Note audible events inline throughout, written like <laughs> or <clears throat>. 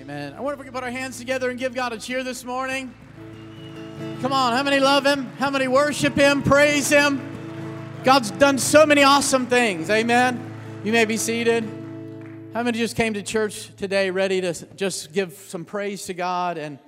Amen. I wonder if we can put our hands together and give God a cheer this morning. Come on, how many love Him? How many worship Him, praise Him? God's done so many awesome things. Amen. You may be seated. How many just came to church today ready to just give some praise to God and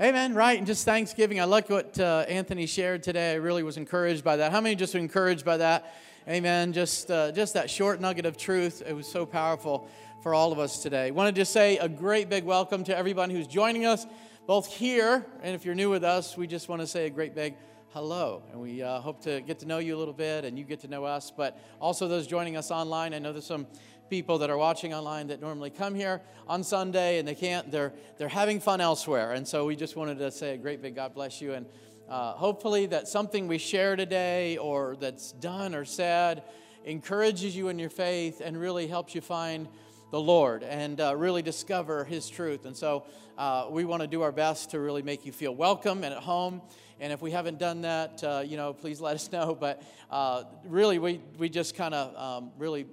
Amen, right? And just thanksgiving. I like what uh, Anthony shared today. I really was encouraged by that. How many just were encouraged by that? Amen. Just, uh, just that short nugget of truth. It was so powerful for all of us today. Wanted to say a great big welcome to everyone who's joining us, both here and if you're new with us, we just want to say a great big hello. And we uh, hope to get to know you a little bit and you get to know us, but also those joining us online. I know there's some people that are watching online that normally come here on Sunday and they can't, they're, they're having fun elsewhere. And so we just wanted to say a great big God bless you. And uh, hopefully that something we share today or that's done or said encourages you in your faith and really helps you find the Lord and uh, really discover His truth. And so uh, we want to do our best to really make you feel welcome and at home. And if we haven't done that, uh, you know, please let us <laughs> know. But uh, really, we, we just kind of um, really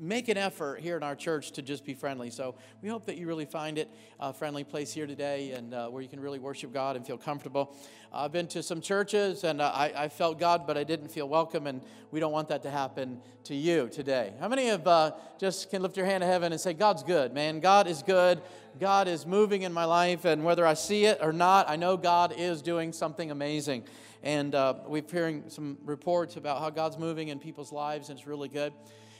make an effort here in our church to just be friendly. So we hope that you really find it a friendly place here today and uh, where you can really worship God and feel comfortable. Uh, I've been to some churches and uh, I, I, felt God, but I didn't feel welcome, and we don't want that to happen to you today. How many of uh, just can lift your hand to heaven and say, God's good, man? God is good. God is moving in my life, and whether I see it or not, I know God is doing something amazing. And uh, we've hearing some reports about how God's moving in people's lives, and it's really good.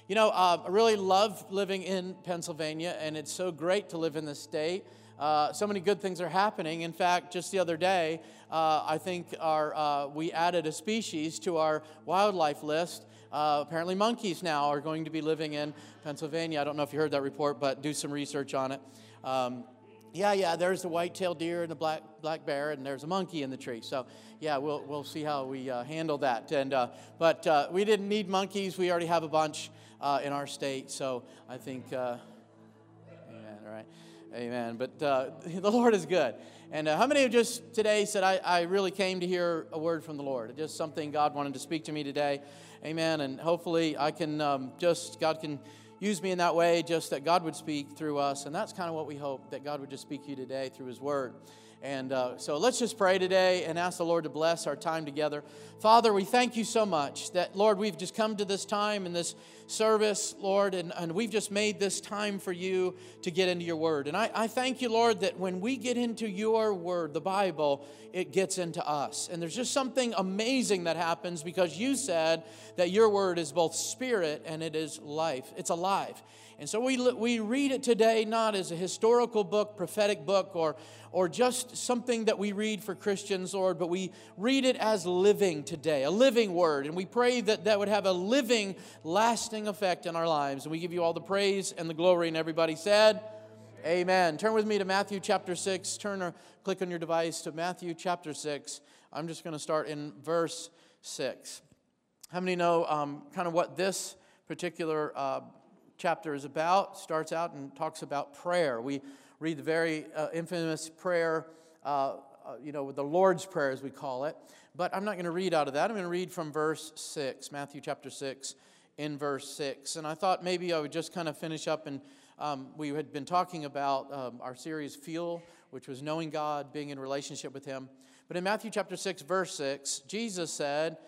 You know, uh, I really love living in Pennsylvania, and it's so great to live in this state. Uh, so many good things are happening. In fact, just the other day, uh, I think our, uh, we added a species to our wildlife list. Uh, apparently, monkeys now are going to be living in Pennsylvania. I don't know if you heard that report, but do some research on it. Um, yeah, yeah, there's the white-tailed deer and the black black bear, and there's a monkey in the tree. So, yeah, we'll we'll see how we uh, handle that. And uh, but uh, we didn't need monkeys. We already have a bunch uh, in our state. So I think, uh, amen, right, amen. But uh, <laughs> the Lord is good. And how many of just today said, I, I really came to hear a word from the Lord? Just something God wanted to speak to me today. Amen. And hopefully I can um, just, God can use me in that way, just that God would speak through us. And that's kind of what we hope, that God would just speak to you today through His Word. And uh, so let's just pray today and ask the Lord to bless our time together. Father, we thank you so much that, Lord, we've just come to this time in this service, Lord, and, and we've just made this time for you to get into your word. And I, I thank you, Lord, that when we get into your word, the Bible, it gets into us. And there's just something amazing that happens because you said that your word is both spirit and it is life, it's alive. And so we, we read it today not as a historical book, prophetic book, or, or just something that we read for Christians, Lord, but we read it as living today, a living word. And we pray that that would have a living, lasting effect in our lives. And we give you all the praise and the glory. And everybody said, Amen. Turn with me to Matthew chapter 6. Turn or click on your device to Matthew chapter 6. I'm just going to start in verse 6. How many know um, kind of what this particular uh, chapter is about. Starts out and talks about prayer. We read the very uh, infamous prayer, uh, uh, you know, the Lord's Prayer, as we call it. But I'm not going to read out of that. I'm going to read from verse 6, Matthew chapter 6, in verse 6. And I thought maybe I would just kind of finish up and um, we had been talking about um, our series Fuel, which was knowing God, being in relationship with Him. But in Matthew chapter 6, verse 6, Jesus said,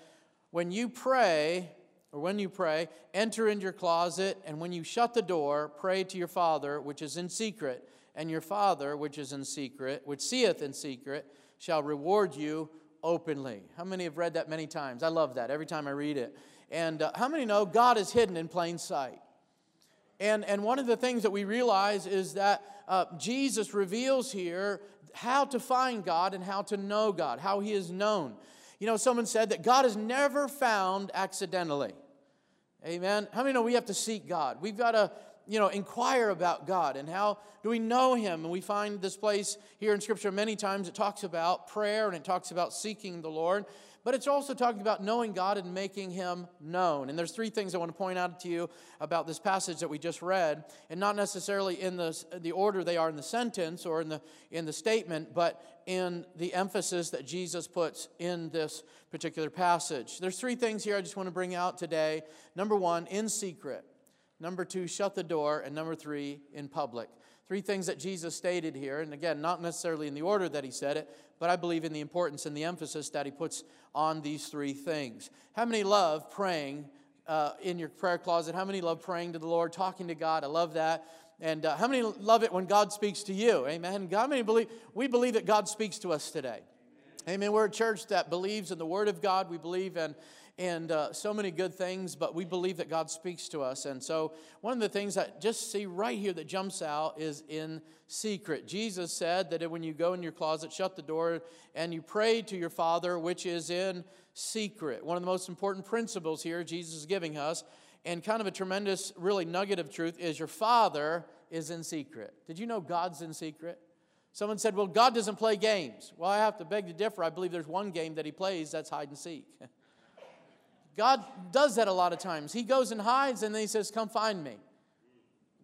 When you pray, or when you pray, enter into your closet, and when you shut the door, pray to your Father which is in secret, and your Father which is in secret, which seeth in secret, shall reward you openly. How many have read that many times? I love that every time I read it. And uh, how many know God is hidden in plain sight? And, and one of the things that we realize is that uh, Jesus reveals here how to find God and how to know God, how He is known. You know, someone said that God is never found accidentally. Amen. How many know we have to seek God? We've got to, you know, inquire about God and how do we know Him? And we find this place here in Scripture many times it talks about prayer and it talks about seeking the Lord but it's also talking about knowing God and making Him known. And there's three things I want to point out to you about this passage that we just read, and not necessarily in the, the order they are in the sentence or in the, in the statement, but in the emphasis that Jesus puts in this particular passage. There's three things here I just want to bring out today. Number one, in secret. Number two, shut the door. And number three, in public. Three things that Jesus stated here. And again, not necessarily in the order that he said it, but I believe in the importance and the emphasis that he puts on these three things. How many love praying uh, in your prayer closet? How many love praying to the Lord, talking to God? I love that. And uh, how many love it when God speaks to you? Amen. How many believe? We believe that God speaks to us today. Amen. We're a church that believes in the Word of God. We believe in and uh, so many good things, but we believe that God speaks to us. And so, one of the things that just see right here that jumps out is in secret. Jesus said that when you go in your closet, shut the door, and you pray to your Father, which is in secret. One of the most important principles here Jesus is giving us, and kind of a tremendous, really nugget of truth, is your Father is in secret. Did you know God's in secret? Someone said, Well, God doesn't play games. Well, I have to beg to differ. I believe there's one game that He plays that's hide and seek. <laughs> God does that a lot of times. He goes and hides and then he says, Come find me.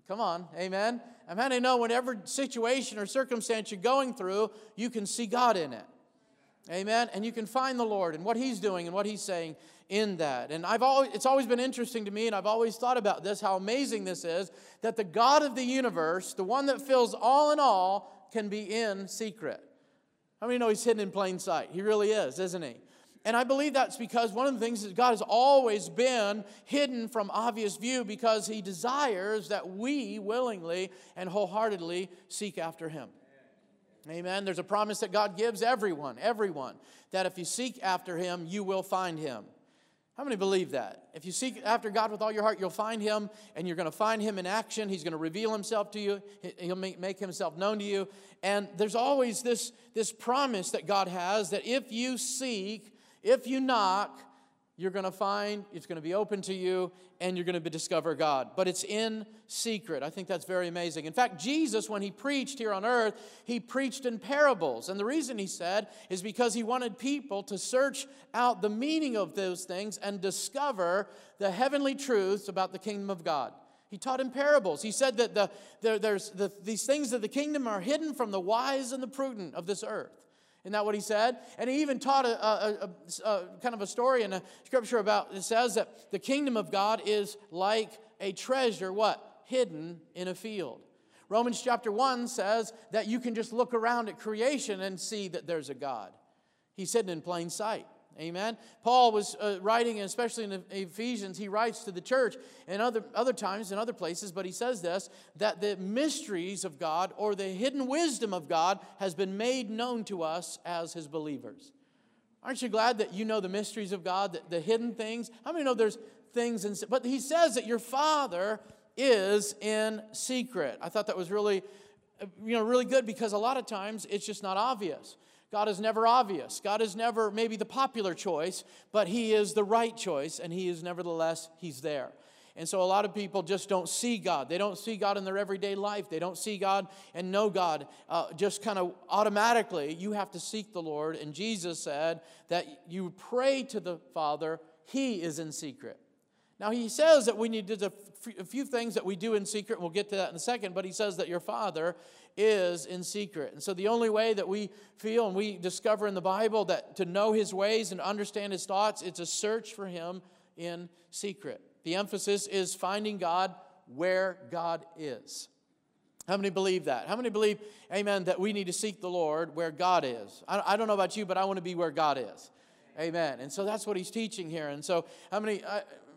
Come on, amen. I'm having to know whatever situation or circumstance you're going through, you can see God in it. Amen. And you can find the Lord and what He's doing and what He's saying in that. And I've always it's always been interesting to me, and I've always thought about this, how amazing this is, that the God of the universe, the one that fills all in all, can be in secret. How many know he's hidden in plain sight? He really is, isn't he? And I believe that's because one of the things is God has always been hidden from obvious view because he desires that we willingly and wholeheartedly seek after him. Amen. There's a promise that God gives everyone, everyone, that if you seek after him, you will find him. How many believe that? If you seek after God with all your heart, you'll find him, and you're going to find him in action. He's going to reveal himself to you, he'll make himself known to you. And there's always this, this promise that God has that if you seek, if you knock, you're going to find, it's going to be open to you, and you're going to discover God. But it's in secret. I think that's very amazing. In fact, Jesus, when he preached here on earth, he preached in parables. And the reason he said is because he wanted people to search out the meaning of those things and discover the heavenly truths about the kingdom of God. He taught in parables. He said that the, there, there's the, these things of the kingdom are hidden from the wise and the prudent of this earth. Isn't that what he said? And he even taught a, a, a, a, kind of a story in a scripture about it says that the kingdom of God is like a treasure, what? Hidden in a field. Romans chapter 1 says that you can just look around at creation and see that there's a God. He's hidden in plain sight. Amen. Paul was uh, writing, especially in Ephesians, he writes to the church and other, other times in other places, but he says this that the mysteries of God or the hidden wisdom of God has been made known to us as his believers. Aren't you glad that you know the mysteries of God, the, the hidden things? How many know there's things in, but he says that your father is in secret. I thought that was really, you know, really good because a lot of times it's just not obvious. God is never obvious. God is never maybe the popular choice, but He is the right choice, and He is nevertheless, He's there. And so a lot of people just don't see God. They don't see God in their everyday life. They don't see God and know God uh, just kind of automatically. You have to seek the Lord. And Jesus said that you pray to the Father, He is in secret. Now, He says that we need to, a few things that we do in secret. And we'll get to that in a second. But He says that your Father is in secret. And so the only way that we feel and we discover in the Bible that to know his ways and understand his thoughts, it's a search for him in secret. The emphasis is finding God where God is. How many believe that? How many believe, amen, that we need to seek the Lord where God is? I, don't know about you, but I want to be where God is. Amen. And so that's what he's teaching here. And so, how many,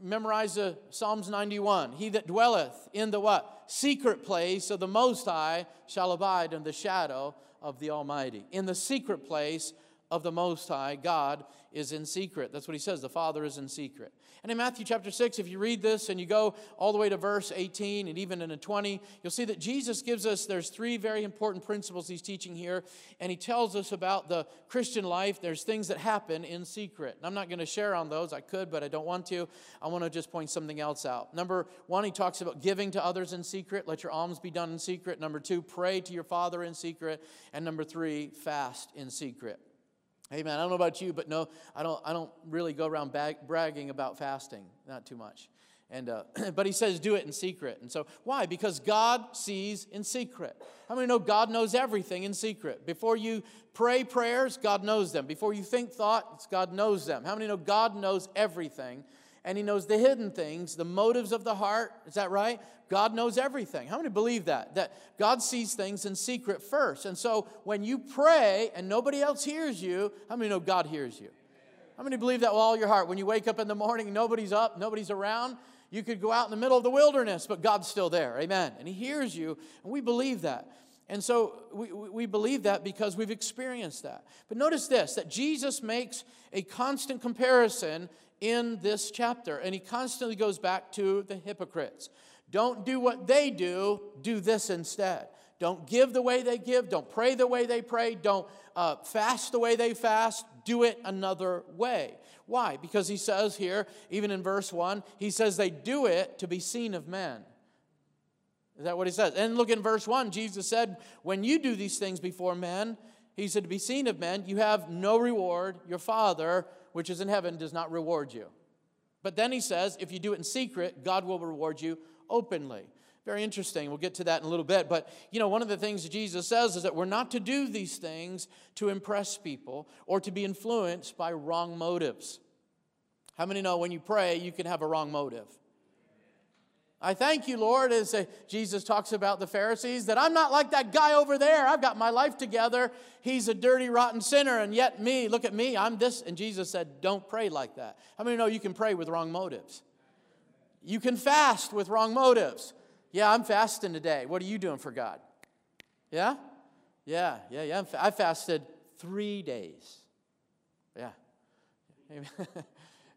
memorize the Psalms 91. He that dwelleth in the what? Secret place of the Most High shall abide in the shadow of the Almighty. In the secret place of the Most High, God is in secret. That's what he says. The Father is in secret. And in Matthew chapter 6, if you read this and you go all the way to verse 18 and even into 20, you'll see that Jesus gives us, there's three very important principles he's teaching here. And he tells us about the Christian life. There's things that happen in secret. And I'm not going to share on those. I could, but I don't want to. I want to just point something else out. Number one, he talks about giving to others in secret. Let your alms be done in secret. Number two, pray to your Father in secret. And number three, fast in secret. Amen. I don't know about you, but no, I don't, I don't really go around bag, bragging about fasting, not too much. And, uh, <clears throat> but he says, do it in secret. And so, why? Because God sees in secret. How many know God knows everything in secret? Before you pray prayers, God knows them. Before you think thoughts, God knows them. How many know God knows everything and He knows the hidden things, the motives of the heart. Is that right? God knows everything. How many believe that? That God sees things in secret first. And so when you pray and nobody else hears you, how many know God hears you? How many believe that with all your heart? When you wake up in the morning, nobody's up, nobody's around, you could go out in the middle of the wilderness, but God's still there. Amen. And He hears you, and we believe that. And so we, we believe that because we've experienced that. But notice this that Jesus makes a constant comparison in this chapter, and he constantly goes back to the hypocrites. Don't do what they do, do this instead. Don't give the way they give, don't pray the way they pray, don't uh, fast the way they fast, do it another way. Why? Because he says here, even in verse 1, he says they do it to be seen of men. Is that what he says? And look in verse 1, Jesus said, When you do these things before men, he said, To be seen of men, you have no reward. Your Father, which is in heaven, does not reward you. But then he says, If you do it in secret, God will reward you openly. Very interesting. We'll get to that in a little bit. But, you know, one of the things Jesus says is that we're not to do these things to impress people or to be influenced by wrong motives. How many know when you pray, you can have a wrong motive? I thank you, Lord, as uh, Jesus talks about the Pharisees, that I'm not like that guy over there. I've got my life together. He's a dirty, rotten sinner, and yet me, look at me, I'm this. And Jesus said, Don't pray like that. How many know you can pray with wrong motives? You can fast with wrong motives. Yeah, I'm fasting today. What are you doing for God? Yeah? Yeah, yeah, yeah. I fasted three days. Yeah. <laughs>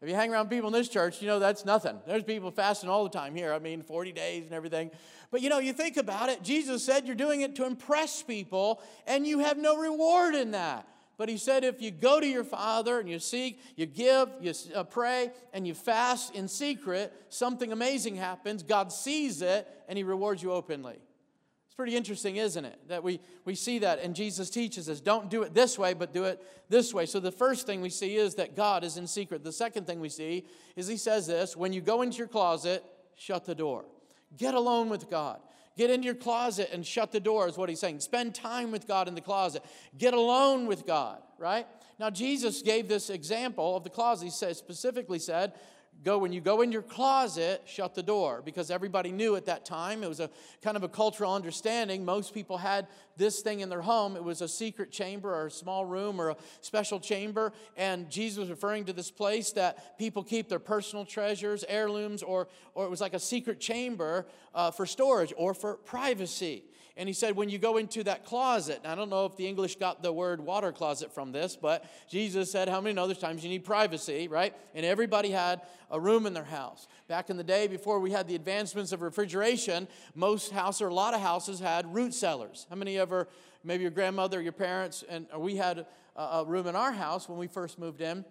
If you hang around people in this church, you know that's nothing. There's people fasting all the time here. I mean, 40 days and everything. But you know, you think about it, Jesus said you're doing it to impress people, and you have no reward in that. But he said, if you go to your Father and you seek, you give, you uh, pray, and you fast in secret, something amazing happens. God sees it, and he rewards you openly. It's pretty interesting, isn't it? That we, we see that, and Jesus teaches us don't do it this way, but do it this way. So the first thing we see is that God is in secret. The second thing we see is he says this when you go into your closet, shut the door. Get alone with God. Get into your closet and shut the door, is what he's saying. Spend time with God in the closet. Get alone with God, right? Now, Jesus gave this example of the closet. He said, specifically said, go when you go in your closet shut the door. Because everybody knew at that time it was a kind of a cultural understanding. Most people had this thing in their home. It was a secret chamber or a small room or a special chamber. And jesus was referring to this place that people keep their personal treasures heirlooms or, or it was like a secret chamber uh, for storage or for privacy and he said, when you go into that closet, I don't know if the English got the word water closet from this, but Jesus said, how many other times you need privacy, right? And everybody had a room in their house. Back in the day, before we had the advancements of refrigeration, most houses or a lot of houses had root cellars. How many ever, maybe your grandmother, your parents, and we had a room in our house when we first moved in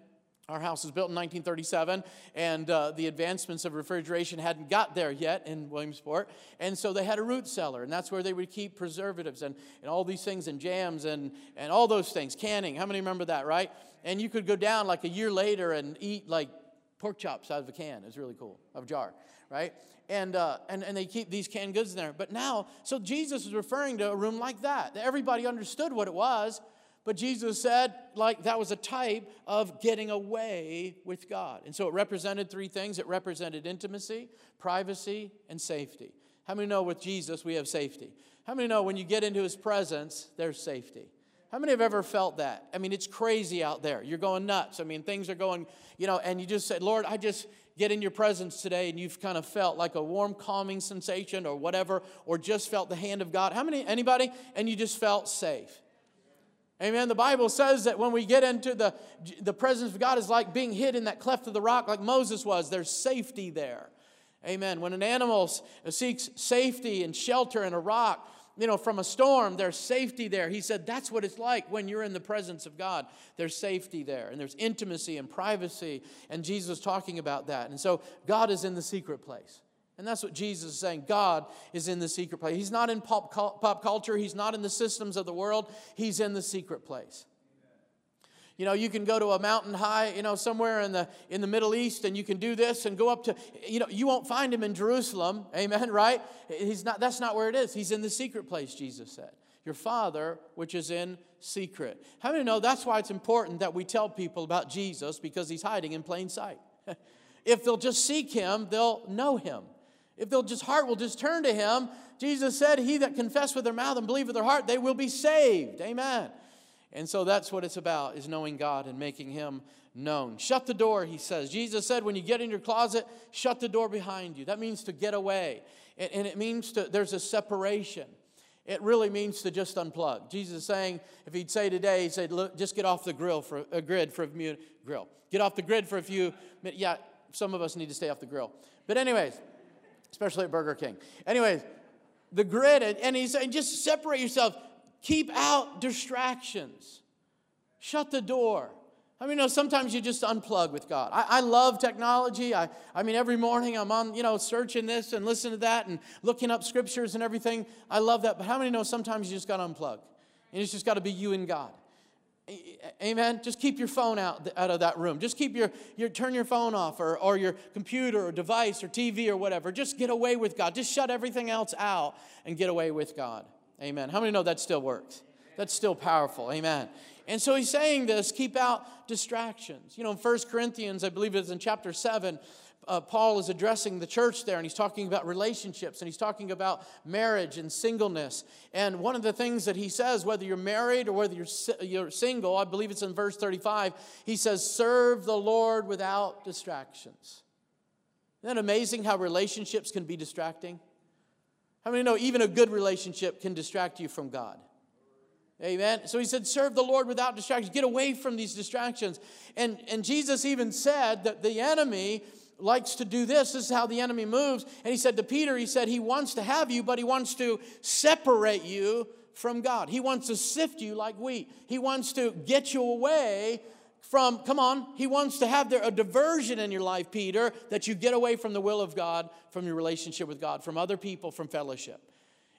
our house was built in 1937, and uh, the advancements of refrigeration hadn't got there yet in Williamsport. And so they had a root cellar, and that's where they would keep preservatives and, and all these things, and jams, and, and all those things. Canning, how many remember that, right? And you could go down like a year later and eat like pork chops out of a can. It's really cool, of a jar, right? And, uh, and, and they keep these canned goods in there. But now, so Jesus is referring to a room like that. Everybody understood what it was. But Jesus said, like, that was a type of getting away with God. And so it represented three things it represented intimacy, privacy, and safety. How many know with Jesus we have safety? How many know when you get into his presence, there's safety? How many have ever felt that? I mean, it's crazy out there. You're going nuts. I mean, things are going, you know, and you just said, Lord, I just get in your presence today and you've kind of felt like a warm, calming sensation or whatever, or just felt the hand of God. How many, anybody? And you just felt safe. Amen. The Bible says that when we get into the, the presence of God is like being hid in that cleft of the rock, like Moses was. There's safety there. Amen. When an animal seeks safety and shelter in a rock, you know, from a storm, there's safety there. He said that's what it's like when you're in the presence of God. There's safety there, and there's intimacy and privacy. And Jesus talking about that. And so God is in the secret place. And that's what Jesus is saying. God is in the secret place. He's not in pop, pop culture, He's not in the systems of the world, He's in the secret place. You know, you can go to a mountain high, you know, somewhere in the in the Middle East, and you can do this and go up to, you know, you won't find him in Jerusalem, amen, <laughs> right? He's not that's not where it is. He's in the secret place, Jesus said. Your Father, which is in secret. How many know that's why it's important that we tell people about Jesus because he's hiding in plain sight? <laughs> If they'll just seek him, they'll know him. If they'll just heart will just turn to him, Jesus said, He that confess with their mouth and believe with their heart, they will be saved. Amen. And so that's what it's about, is knowing God and making him known. Shut the door, he says. Jesus said, when you get in your closet, shut the door behind you. That means to get away. And, it means to, there's a separation. It really means to just unplug. Jesus is saying, if he'd say today, he'd say, look, just get off the grill for a grid for a few grill. Get off the grid for a few. Yeah, some of us need to stay off the grill. But anyways, especially at Burger King. Anyways, the grid, and he's saying, just separate yourself. Keep out distractions. Shut the door. I mean, you know, sometimes you just unplug with God. I, I, love technology. I, I mean, every morning I'm on, you know, searching this and listening to that and looking up scriptures and everything. I love that. But how many know sometimes you just got to unplug? And it's just got to be you and God. Amen. Just keep your phone out, out of that room. Just keep your, your turn your phone off or, or your computer or device or TV or whatever. Just get away with God. Just shut everything else out and get away with God. Amen. How many know that still works? That's still powerful. Amen. And so he's saying this keep out distractions. You know, in 1 Corinthians, I believe it's in chapter 7, uh, Paul is addressing the church there and he's talking about relationships and he's talking about marriage and singleness. And one of the things that he says, whether you're married or whether you're, you're single, I believe it's in verse 35, he says, Serve the Lord without distractions. Isn't that amazing how relationships can be distracting? How many know even a good relationship can distract you from God? Amen. So he said, serve the Lord without distractions. Get away from these distractions. And, and Jesus even said that the enemy likes to do this. This is how the enemy moves. And he said to Peter, he said, he wants to have you, but he wants to separate you from God. He wants to sift you like wheat. He wants to get you away from, come on, he wants to have there a diversion in your life, Peter, that you get away from the will of God, from your relationship with God, from other people, from fellowship.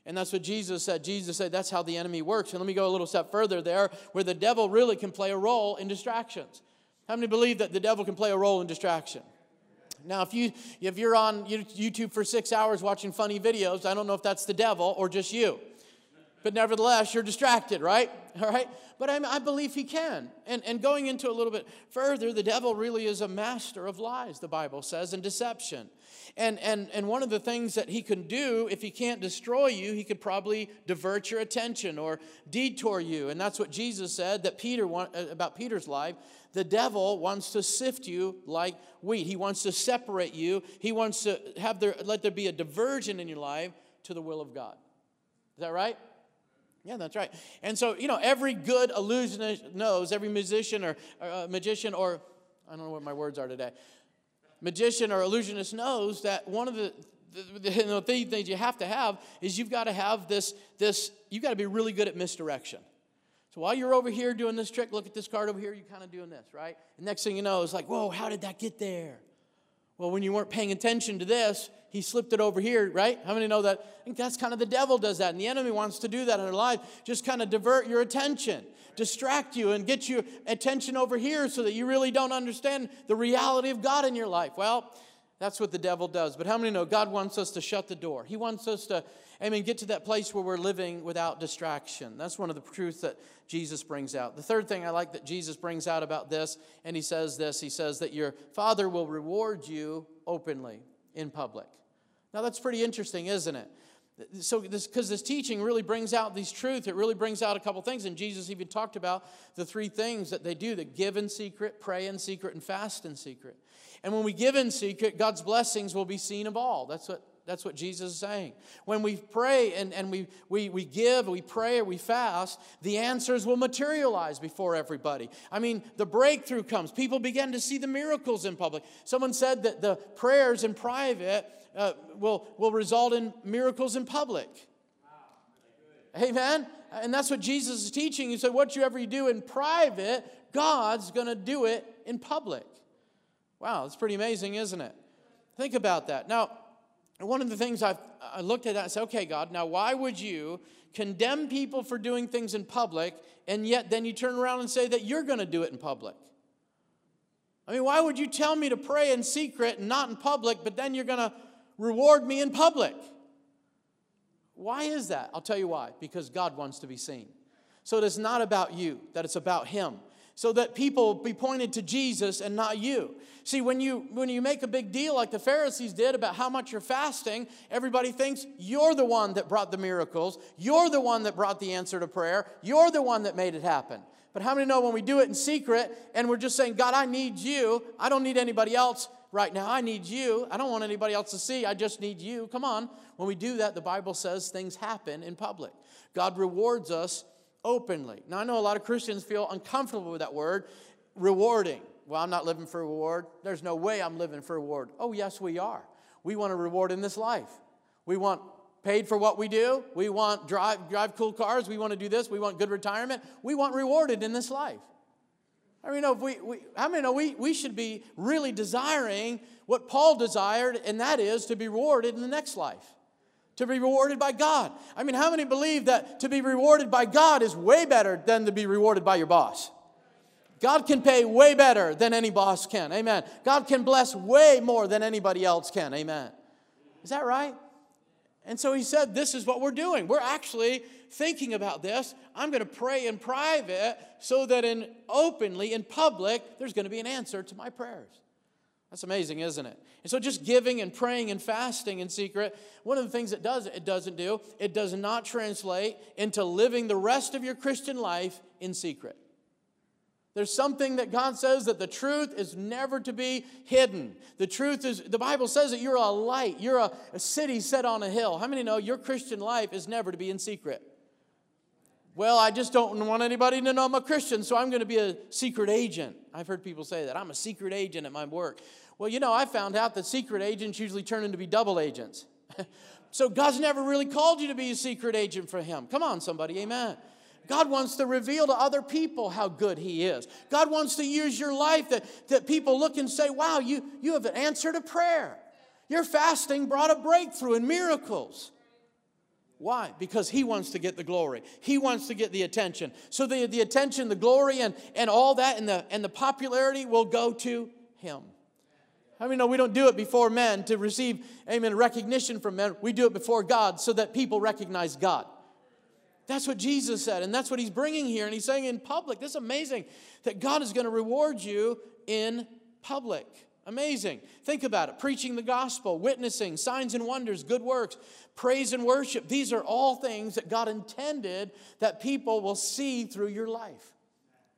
And that's what Jesus said. Jesus said that's how the enemy works. And let me go a little step further there, where the devil really can play a role in distractions. How many believe that the devil can play a role in distraction? Now, if you if you're on YouTube for six hours watching funny videos, I don't know if that's the devil or just you. But nevertheless, you're distracted, right? <laughs> All right? But I, I believe he can. And, and going into a little bit further, the devil really is a master of lies, the Bible says, and deception. And, and, and one of the things that he can do, if he can't destroy you, he could probably divert your attention or detour you. And that's what Jesus said that Peter uh, about Peter's life. The devil wants to sift you like wheat. He wants to separate you. He wants to have there, let there be a diversion in your life to the will of God. Is that right? Yeah, that's right. And so, you know, every good illusionist knows, every musician or, uh, magician or, I don't know what my words are today, magician or illusionist knows that one of the, the, the, things you have to have is you've got to have this, this you've got to be really good at misdirection. So while you're over here doing this trick, look at this card over here, you're kind of doing this, right? And next thing you know, it's like, whoa, how did that get there? Well, when you weren't paying attention to this, he slipped it over here, right? How many know that? Think that's kind of the devil does that. And the enemy wants to do that in our life. Just kind of divert your attention, distract you, and get your attention over here so that you really don't understand the reality of God in your life. Well, that's what the devil does. But how many know God wants us to shut the door? He wants us to, I mean, get to that place where we're living without distraction. That's one of the truths that Jesus brings out. The third thing I like that Jesus brings out about this, and he says this he says that your Father will reward you openly in public. Now, that's pretty interesting, isn't it? So, this because this teaching really brings out these truths, it really brings out a couple things. And Jesus even talked about the three things that they do that give in secret, pray in secret, and fast in secret. And when we give in secret, God's blessings will be seen of all. That's what that's what Jesus is saying. When we pray and, and we, we, we give, we pray, or we fast, the answers will materialize before everybody. I mean, the breakthrough comes. People begin to see the miracles in public. Someone said that the prayers in private uh, will, will result in miracles in public. Amen? And that's what Jesus is teaching. He said, whatever you do in private, God's going to do it in public. Wow, that's pretty amazing, isn't it? Think about that. Now, one of the things I've, I looked at that and said, okay, God, now why would you condemn people for doing things in public and yet then you turn around and say that you're going to do it in public? I mean, why would you tell me to pray in secret and not in public, but then you're going to reward me in public? Why is that? I'll tell you why. Because God wants to be seen. So it is not about you, that it's about Him. So that people be pointed to Jesus and not you. See, when you when you make a big deal like the Pharisees did about how much you're fasting, everybody thinks you're the one that brought the miracles, you're the one that brought the answer to prayer, you're the one that made it happen. But how many know when we do it in secret and we're just saying, God, I need you, I don't need anybody else right now, I need you, I don't want anybody else to see, I just need you. Come on. When we do that, the Bible says things happen in public. God rewards us openly. Now, I know a lot of Christians feel uncomfortable with that word, rewarding. Well, I'm not living for reward. There's no way I'm living for reward. Oh, yes, we are. We want a reward in this life. We want paid for what we do. We want drive, drive cool cars. We want to do this. We want good retirement. We want rewarded in this life. I mean, if we, we, how many know we, we should be really desiring what Paul desired, and that is to be rewarded in the next life? To be rewarded by God. I mean, how many believe that to be rewarded by God is way better than to be rewarded by your boss? God can pay way better than any boss can. Amen. God can bless way more than anybody else can. Amen. Is that right? And so he said, This is what we're doing. We're actually thinking about this. I'm going to pray in private so that in openly, in public, there's going to be an answer to my prayers. That's amazing, isn't it? And so just giving and praying and fasting in secret, one of the things it does it doesn't do, it does not translate into living the rest of your Christian life in secret. There's something that God says that the truth is never to be hidden. The truth is, the Bible says that you're a light, you're a, a, city set on a hill. How many know your Christian life is never to be in secret? Well, I just don't want anybody to know I'm a Christian, so I'm going to be a secret agent. I've heard people say that. I'm a secret agent at my work. Well, you know, I found out that secret agents usually turn into be double agents. <laughs> so God's never really called you to be a secret agent for Him. Come on, somebody, amen. God wants to reveal to other people how good He is. God wants to use your life that, that people look and say, wow, you, you have an answer to prayer. Your fasting brought a breakthrough and miracles. Why? Because he wants to get the glory. He wants to get the attention. So the, the attention, the glory, and, and all that, and the, and the popularity will go to him. I mean, no, we don't do it before men to receive, amen, recognition from men. We do it before God so that people recognize God. That's what Jesus said, and that's what he's bringing here. And he's saying in public, this is amazing that God is going to reward you in public. Amazing. Think about it preaching the gospel, witnessing, signs and wonders, good works, praise and worship. These are all things that God intended that people will see through your life.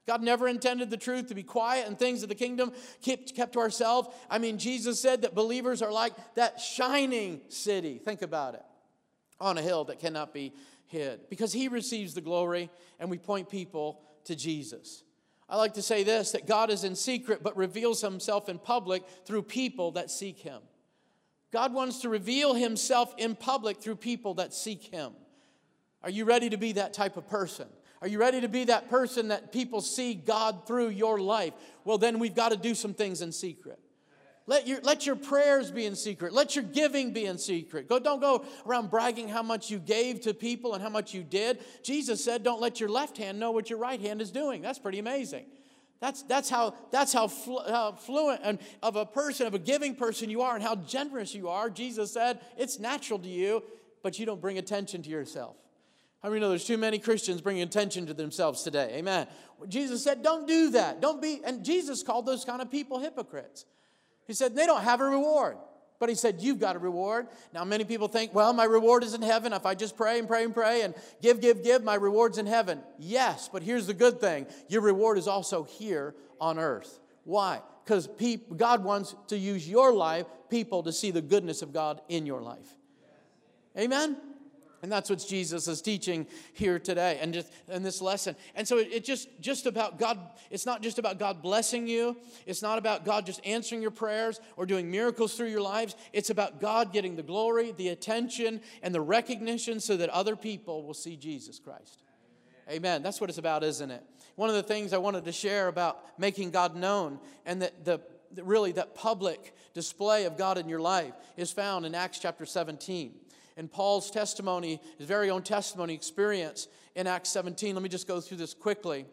God never intended the truth to be quiet and things of the kingdom kept, kept to ourselves. I mean, Jesus said that believers are like that shining city. Think about it on a hill that cannot be hid because he receives the glory and we point people to Jesus. I like to say this that God is in secret but reveals himself in public through people that seek him. God wants to reveal himself in public through people that seek him. Are you ready to be that type of person? Are you ready to be that person that people see God through your life? Well, then we've got to do some things in secret. Let your, let your prayers be in secret. Let your giving be in secret. Go, don't go around bragging how much you gave to people and how much you did. Jesus said, don't let your left hand know what your right hand is doing. That's pretty amazing. That's, that's how, that's how, flu, how fluent and of a person, of a giving person you are, and how generous you are. Jesus said, it's natural to you, but you don't bring attention to yourself. How many know there's too many Christians bringing attention to themselves today? Amen. Jesus said, don't do that. Don't be, and Jesus called those kind of people hypocrites. He said, they don't have a reward. But he said, You've got a reward. Now, many people think, Well, my reward is in heaven. If I just pray and pray and pray and give, give, give, my reward's in heaven. Yes, but here's the good thing your reward is also here on earth. Why? Because God wants to use your life, people, to see the goodness of God in your life. Amen? And that's what Jesus is teaching here today and just in this lesson. And so it, it, just just about God, it's not just about God blessing you. It's not about God just answering your prayers or doing miracles through your lives. It's about God getting the glory, the attention, and the recognition so that other people will see Jesus Christ. Amen. Amen. That's what it's about, isn't it? One of the things I wanted to share about making God known and that the really that public display of God in your life is found in Acts chapter 17 in Paul's testimony, his very own testimony experience in Acts 17. Let me just go through this quickly.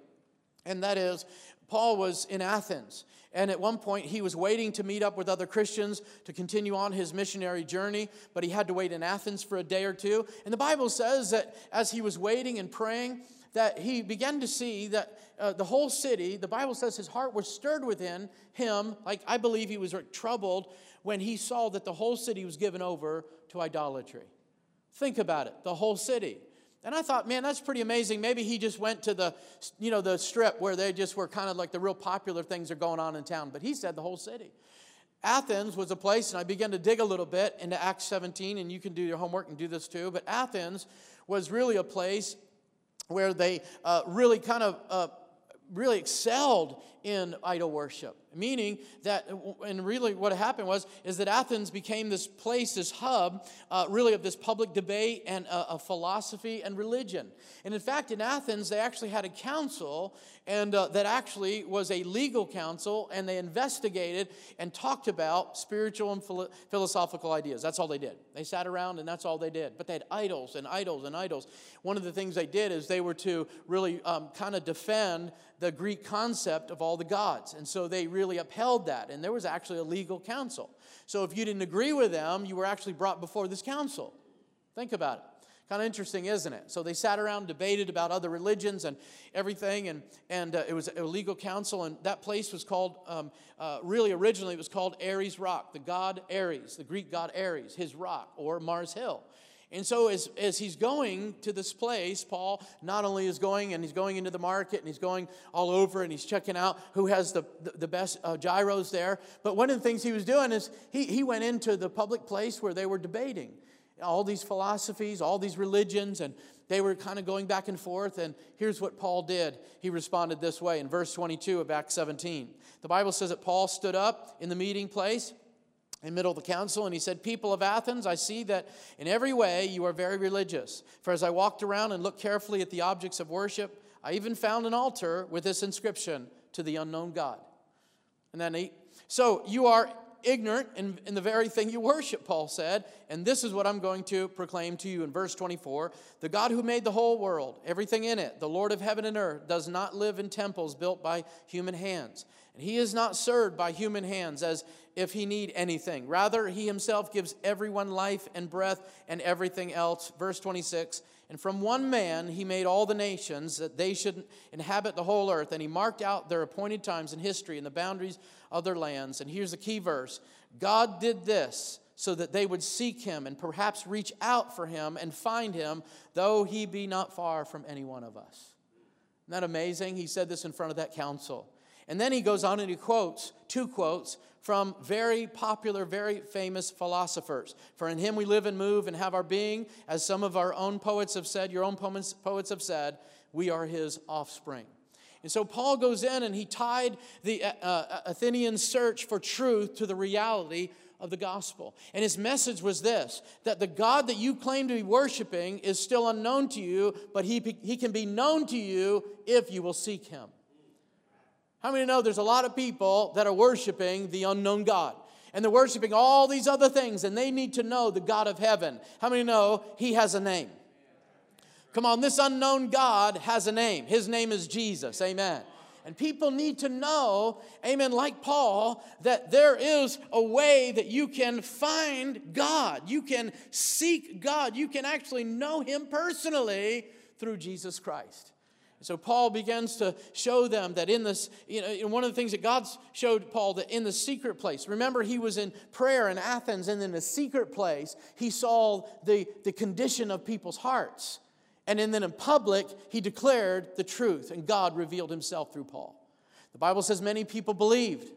And that is, Paul was in Athens. And at one point, he was waiting to meet up with other Christians to continue on his missionary journey, but he had to wait in Athens for a day or two. And the Bible says that as he was waiting and praying, that he began to see that uh, the whole city, the Bible says his heart was stirred within him, like I believe he was troubled when he saw that the whole city was given over to idolatry. Think about it, the whole city. And I thought, man, that's pretty amazing. Maybe he just went to the, you know, the strip where they just were kind of like the real popular things are going on in town. But he said the whole city. Athens was a place, and I began to dig a little bit into Acts 17, and you can do your homework and do this too. But Athens was really a place where they uh, really kind of uh, really excelled in idol worship. Meaning that and really what happened was is that athens became this place this hub uh, really of this public debate and uh, philosophy and religion. And in fact in athens they actually had a council and uh, that actually was a legal council and they investigated and talked about spiritual and philo- philosophical ideas. That's all they did. They sat around and that's all they did. But they had idols and idols and idols. One of the things they did is they were to really um, kind of defend the greek concept of all the gods and so they really really upheld that. And there was actually a legal council. So if you didn't agree with them, you were actually brought before this council. Think about it. Kind of interesting, isn't it? So they sat around, debated about other religions and everything, and, and uh, it was a legal council, and that place was called, um, uh, really originally, it was called Ares Rock, the god Ares, the Greek god Ares, his rock, or Mars Hill. And so, as, as he's going to this place, Paul not only is going and he's going into the market and he's going all over and he's checking out who has the, the, the best uh, gyros there, but one of the things he was doing is he, he went into the public place where they were debating all these philosophies, all these religions, and they were kind of going back and forth. And here's what Paul did. He responded this way in verse 22 of Acts 17. The Bible says that Paul stood up in the meeting place in the middle of the council and he said people of athens i see that in every way you are very religious. For as i walked around and looked carefully at the objects of worship i even found an altar with this inscription to the unknown god and then he so you are ignorant in, in the very thing you worship paul said and this is what i'm going to proclaim to you in verse 24 the god who made the whole world everything in it the lord of heaven and earth does not live in temples built by human hands and he is not served by human hands as if he need anything. Rather, he himself gives everyone life and breath and everything else. Verse 26 And from one man he made all the nations that they should inhabit the whole earth, and he marked out their appointed times in history and the boundaries of their lands. And here's the key verse God did this so that they would seek him and perhaps reach out for him and find him, though he be not far from any one of us. Isn't that amazing? He said this in front of that council. And then he goes on and he quotes two quotes from very popular, very famous philosophers. For in him we live and move and have our being, as some of our own poets have said, your own poets have said, we are his offspring. And so Paul goes in and he tied the uh, uh, Athenian search for truth to the reality of the gospel. And his message was this that the God that you claim to be worshiping is still unknown to you, but he, he can be known to you if you will seek him. How many know there's a lot of people that are worshiping the unknown God? And they're worshiping all these other things, and they need to know the God of heaven. How many know He has a name? Come on, this unknown God has a name. His name is Jesus. Amen. And people need to know, amen, like Paul, that there is a way that you can find God. You can seek God. You can actually know Him personally through Jesus Christ. So Paul begins to show them that in this, you know, one of the things that God showed Paul that in the secret place, remember he was in prayer in Athens, and in the secret place, he saw the, the condition of people's hearts. And then in public, he declared the truth, and God revealed himself through Paul. The Bible says many people believed.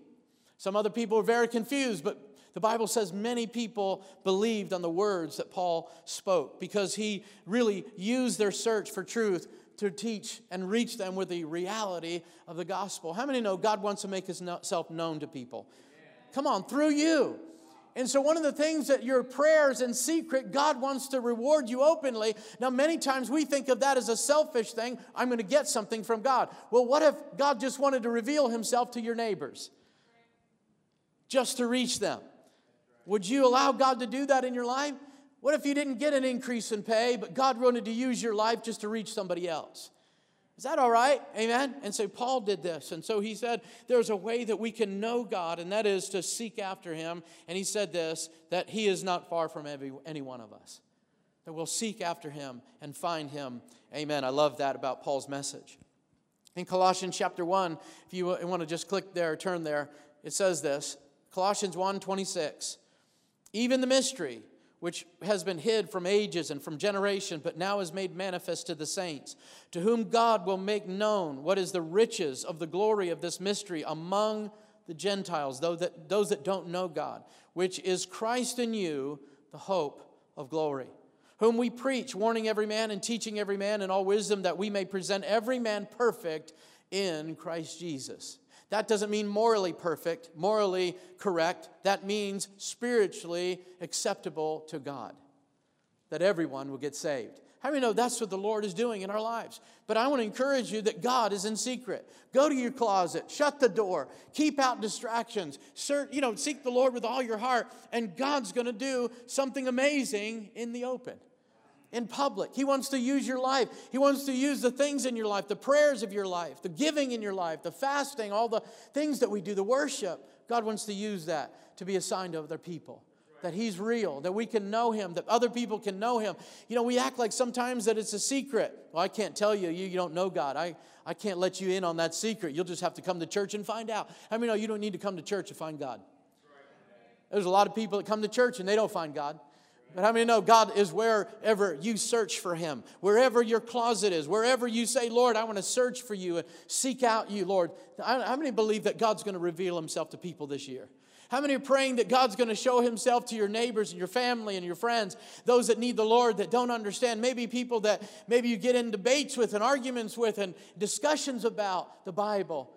Some other people were very confused, but the Bible says many people believed on the words that Paul spoke because he really used their search for truth to teach and reach them with the reality of the gospel. How many know God wants to make himself known to people? Come on, through you. And so, one of the things that your prayers in secret, God wants to reward you openly. Now, many times we think of that as a selfish thing. I'm going to get something from God. Well, what if God just wanted to reveal himself to your neighbors? Just to reach them. Would you allow God to do that in your life? What if you didn't get an increase in pay, but God wanted to use your life just to reach somebody else? Is that all right? Amen? And so Paul did this. And so he said, There's a way that we can know God, and that is to seek after him. And he said this that he is not far from every, any one of us. that we'll seek after him and find him. Amen. I love that about Paul's message. In Colossians chapter 1, if you want to just click there, turn there, it says this Colossians 1 26. Even the mystery, which has been hid from ages and from generation, but now is made manifest to the saints, to whom God will make known what is the riches of the glory of this mystery among the Gentiles, those that, those that don't know God, which is Christ in you, the hope of glory whom we preach, warning every man and teaching every man in all wisdom, that we may present every man perfect in Christ Jesus. That doesn't mean morally perfect, morally correct. That means spiritually acceptable to God, that everyone will get saved. How do many know that's what the Lord is doing in our lives? But I want to encourage you that God is in secret. Go to your closet, shut the door, keep out distractions, search, you know, seek the Lord with all your heart, and God's going to do something amazing in the open in public. He wants to use your life. He wants to use the things in your life, the prayers of your life, the giving in your life, the fasting, all the things that we do, the worship. God wants to use that to be a sign to other people that He's real, that we can know Him, that other people can know Him. You know, we act like sometimes that it's a secret. Well, I can't tell you, you, you don't know God. I, I can't let you in on that secret. You'll just have to come to church and find out. I mean, no, you don't need to come to church to find God. There's a lot of people that come to church and they don't find God. But how many know God is wherever you search for Him, wherever your closet is, wherever you say, Lord, I want to search for you and seek out you, Lord. How many believe that God's going to reveal Himself to people this year? How many are praying that God's going to show himself to your neighbors and your family and your friends, those that need the Lord that don't understand? Maybe people that maybe you get in debates with and arguments with and discussions about the Bible.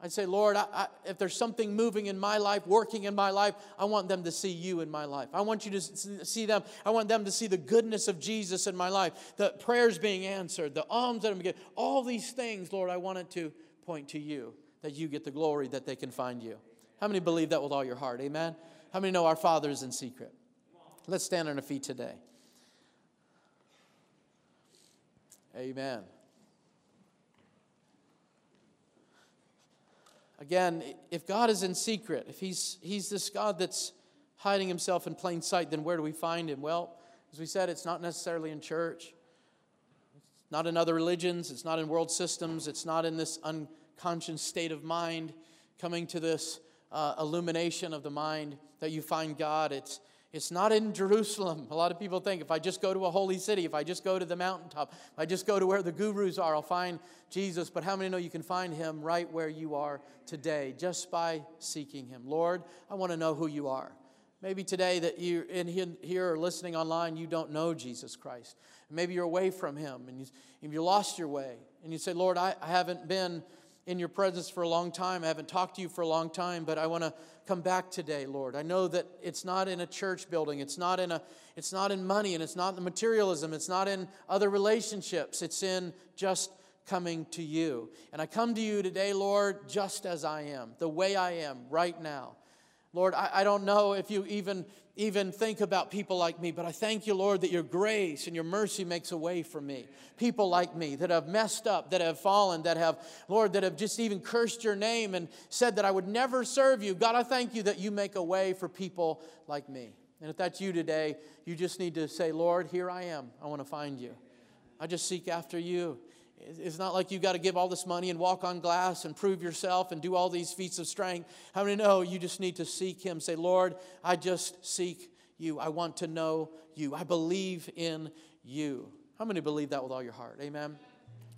I'd say, Lord, I, I, if there's something moving in my life, working in my life, I want them to see you in my life. I want you to see them. I want them to see the goodness of Jesus in my life, the prayers being answered, the alms that I'm getting. All these things, Lord, I want it to point to you, that you get the glory, that they can find you. How many believe that with all your heart? Amen? How many know our Father is in secret? Let's stand on our feet today. Amen. Again, if God is in secret, if he's, he's this God that's hiding himself in plain sight, then where do we find him? Well, as we said, it's not necessarily in church, it's not in other religions, it's not in world systems, it's not in this unconscious state of mind coming to this uh, illumination of the mind that you find God. It's, it's not in Jerusalem. A lot of people think if I just go to a holy city, if I just go to the mountaintop, if I just go to where the gurus are, I'll find Jesus. But how many know you can find him right where you are today just by seeking him? Lord, I want to know who you are. Maybe today that you're in here or listening online, you don't know Jesus Christ. Maybe you're away from him and you, you lost your way. And you say, Lord, I haven't been in your presence for a long time. I haven't talked to you for a long time, but I want to come back today, Lord. I know that it's not in a church building. It's not in a it's not in money and it's not in materialism. It's not in other relationships. It's in just coming to you. And I come to you today, Lord, just as I am, the way I am right now. Lord, I, I don't know if you even even think about people like me, but I thank you, Lord, that your grace and your mercy makes a way for me. People like me that have messed up, that have fallen, that have, Lord, that have just even cursed your name and said that I would never serve you. God, I thank you that you make a way for people like me. And if that's you today, you just need to say, Lord, here I am. I want to find you. I just seek after you. It's not like you've got to give all this money and walk on glass and prove yourself and do all these feats of strength. How many know you just need to seek Him? Say, Lord, I just seek you. I want to know you. I believe in you. How many believe that with all your heart? Amen.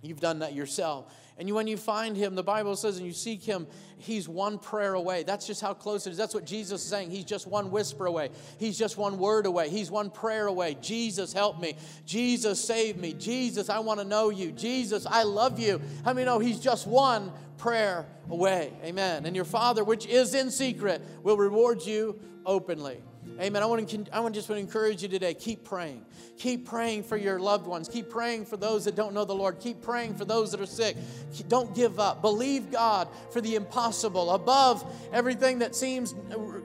You've done that yourself. And when you find him, the Bible says, and you seek him, he's one prayer away. That's just how close it is. That's what Jesus is saying. He's just one whisper away. He's just one word away. He's one prayer away. Jesus, help me. Jesus, save me. Jesus, I want to know you. Jesus, I love you. How many know he's just one prayer away? Amen. And your Father, which is in secret, will reward you openly. Amen. I want to, I want to just want to encourage you today. Keep praying. Keep praying for your loved ones. Keep praying for those that don't know the Lord. Keep praying for those that are sick. Don't give up. Believe God for the impossible. Above everything that seems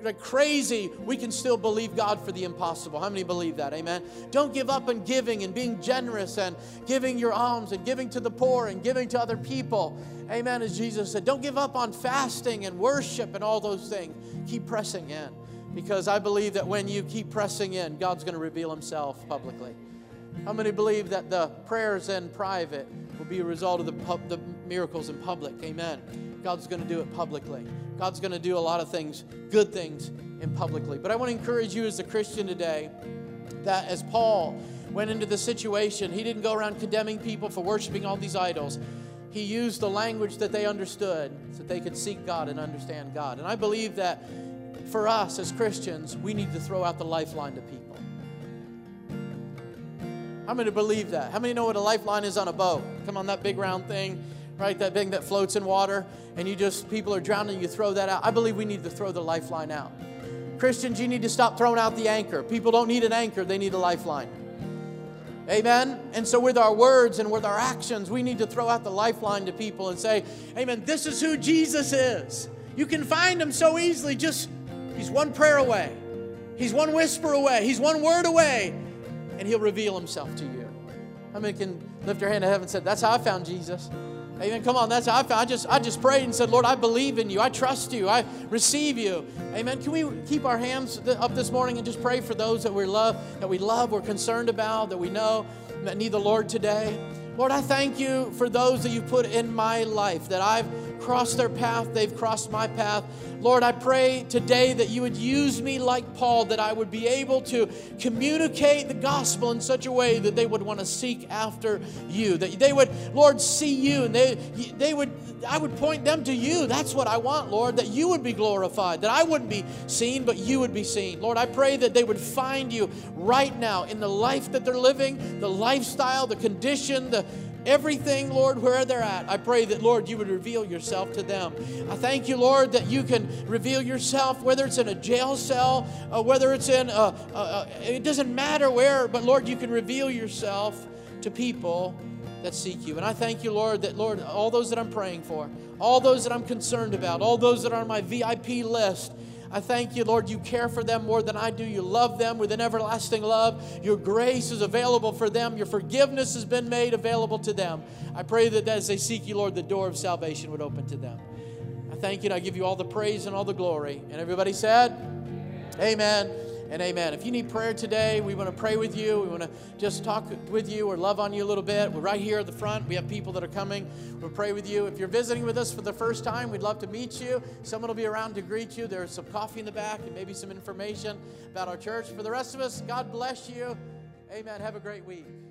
uh, crazy, we can still believe God for the impossible. How many believe that? Amen. Don't give up on giving and being generous and giving your alms and giving to the poor and giving to other people. Amen. As Jesus said, don't give up on fasting and worship and all those things. Keep pressing in because I believe that when you keep pressing in, God's going to reveal himself publicly. How many believe that the prayers in private will be a result of the, the miracles in public? Amen. God's going to do it publicly. God's going to do a lot of things, good things, in publicly. But I want to encourage you as a Christian today that as Paul went into the situation, he didn't go around condemning people for worshiping all these idols. He used the language that they understood so that they could seek God and understand God. And I believe that for us as Christians, we need to throw out the lifeline to people. How many believe that? How many know what a lifeline is on a boat? Come on, that big round thing, right? That thing that floats in water, and you just, people are drowning, you throw that out. I believe we need to throw the lifeline out. Christians, you need to stop throwing out the anchor. People don't need an anchor, they need a lifeline. Amen. And so, with our words and with our actions, we need to throw out the lifeline to people and say, Amen, this is who Jesus is. You can find him so easily. Just, he's one prayer away, he's one whisper away, he's one word away, and he'll reveal himself to you. How many can lift your hand to heaven and say, That's how I found Jesus? Amen. Come on, that's how I found. I just I just prayed and said, Lord, I believe in you. I trust you. I receive you. Amen. Can we keep our hands up this morning and just pray for those that we love, that we love, we're concerned about, that we know that need the Lord today? Lord, I thank you for those that you put in my life, that I've crossed their path, they've crossed my path. Lord, I pray today that you would use me like Paul, that I would be able to communicate the gospel in such a way that they would want to seek after you. That they would, Lord, see you and they, they would, I would point them to you. That's what I want, Lord, that you would be glorified, that I wouldn't be seen, but you would be seen. Lord, I pray that they would find you right now in the life that they're living, the lifestyle, the condition, the everything, Lord, where they're at. I pray that, Lord, you would reveal yourself to them. I thank you, Lord, that you can reveal yourself, whether it's in a jail cell, or whether it's in, a, a, a, it doesn't matter where, but Lord, you can reveal yourself to people that seek you. And I thank you, Lord, that, Lord, all those that I'm praying for, all those that I'm concerned about, all those that are on my VIP list, I thank you, Lord, you care for them more than I do. You love them with an everlasting love. Your grace is available for them. Your forgiveness has been made available to them. I pray that as they seek you, Lord, the door of salvation would open to them. I thank you and I give you all the praise and all the glory. And everybody said, Amen and amen. If you need prayer today, we want to pray with you. We want to just talk with you or love on you a little bit. We're right here at the front. We have people that are coming. We'll pray with you. If you're visiting with us for the first time, we'd love to meet you. Someone will be around to greet you. There's some coffee in the back and maybe some information about our church. For the rest of us, God bless you. Amen. Have a great week.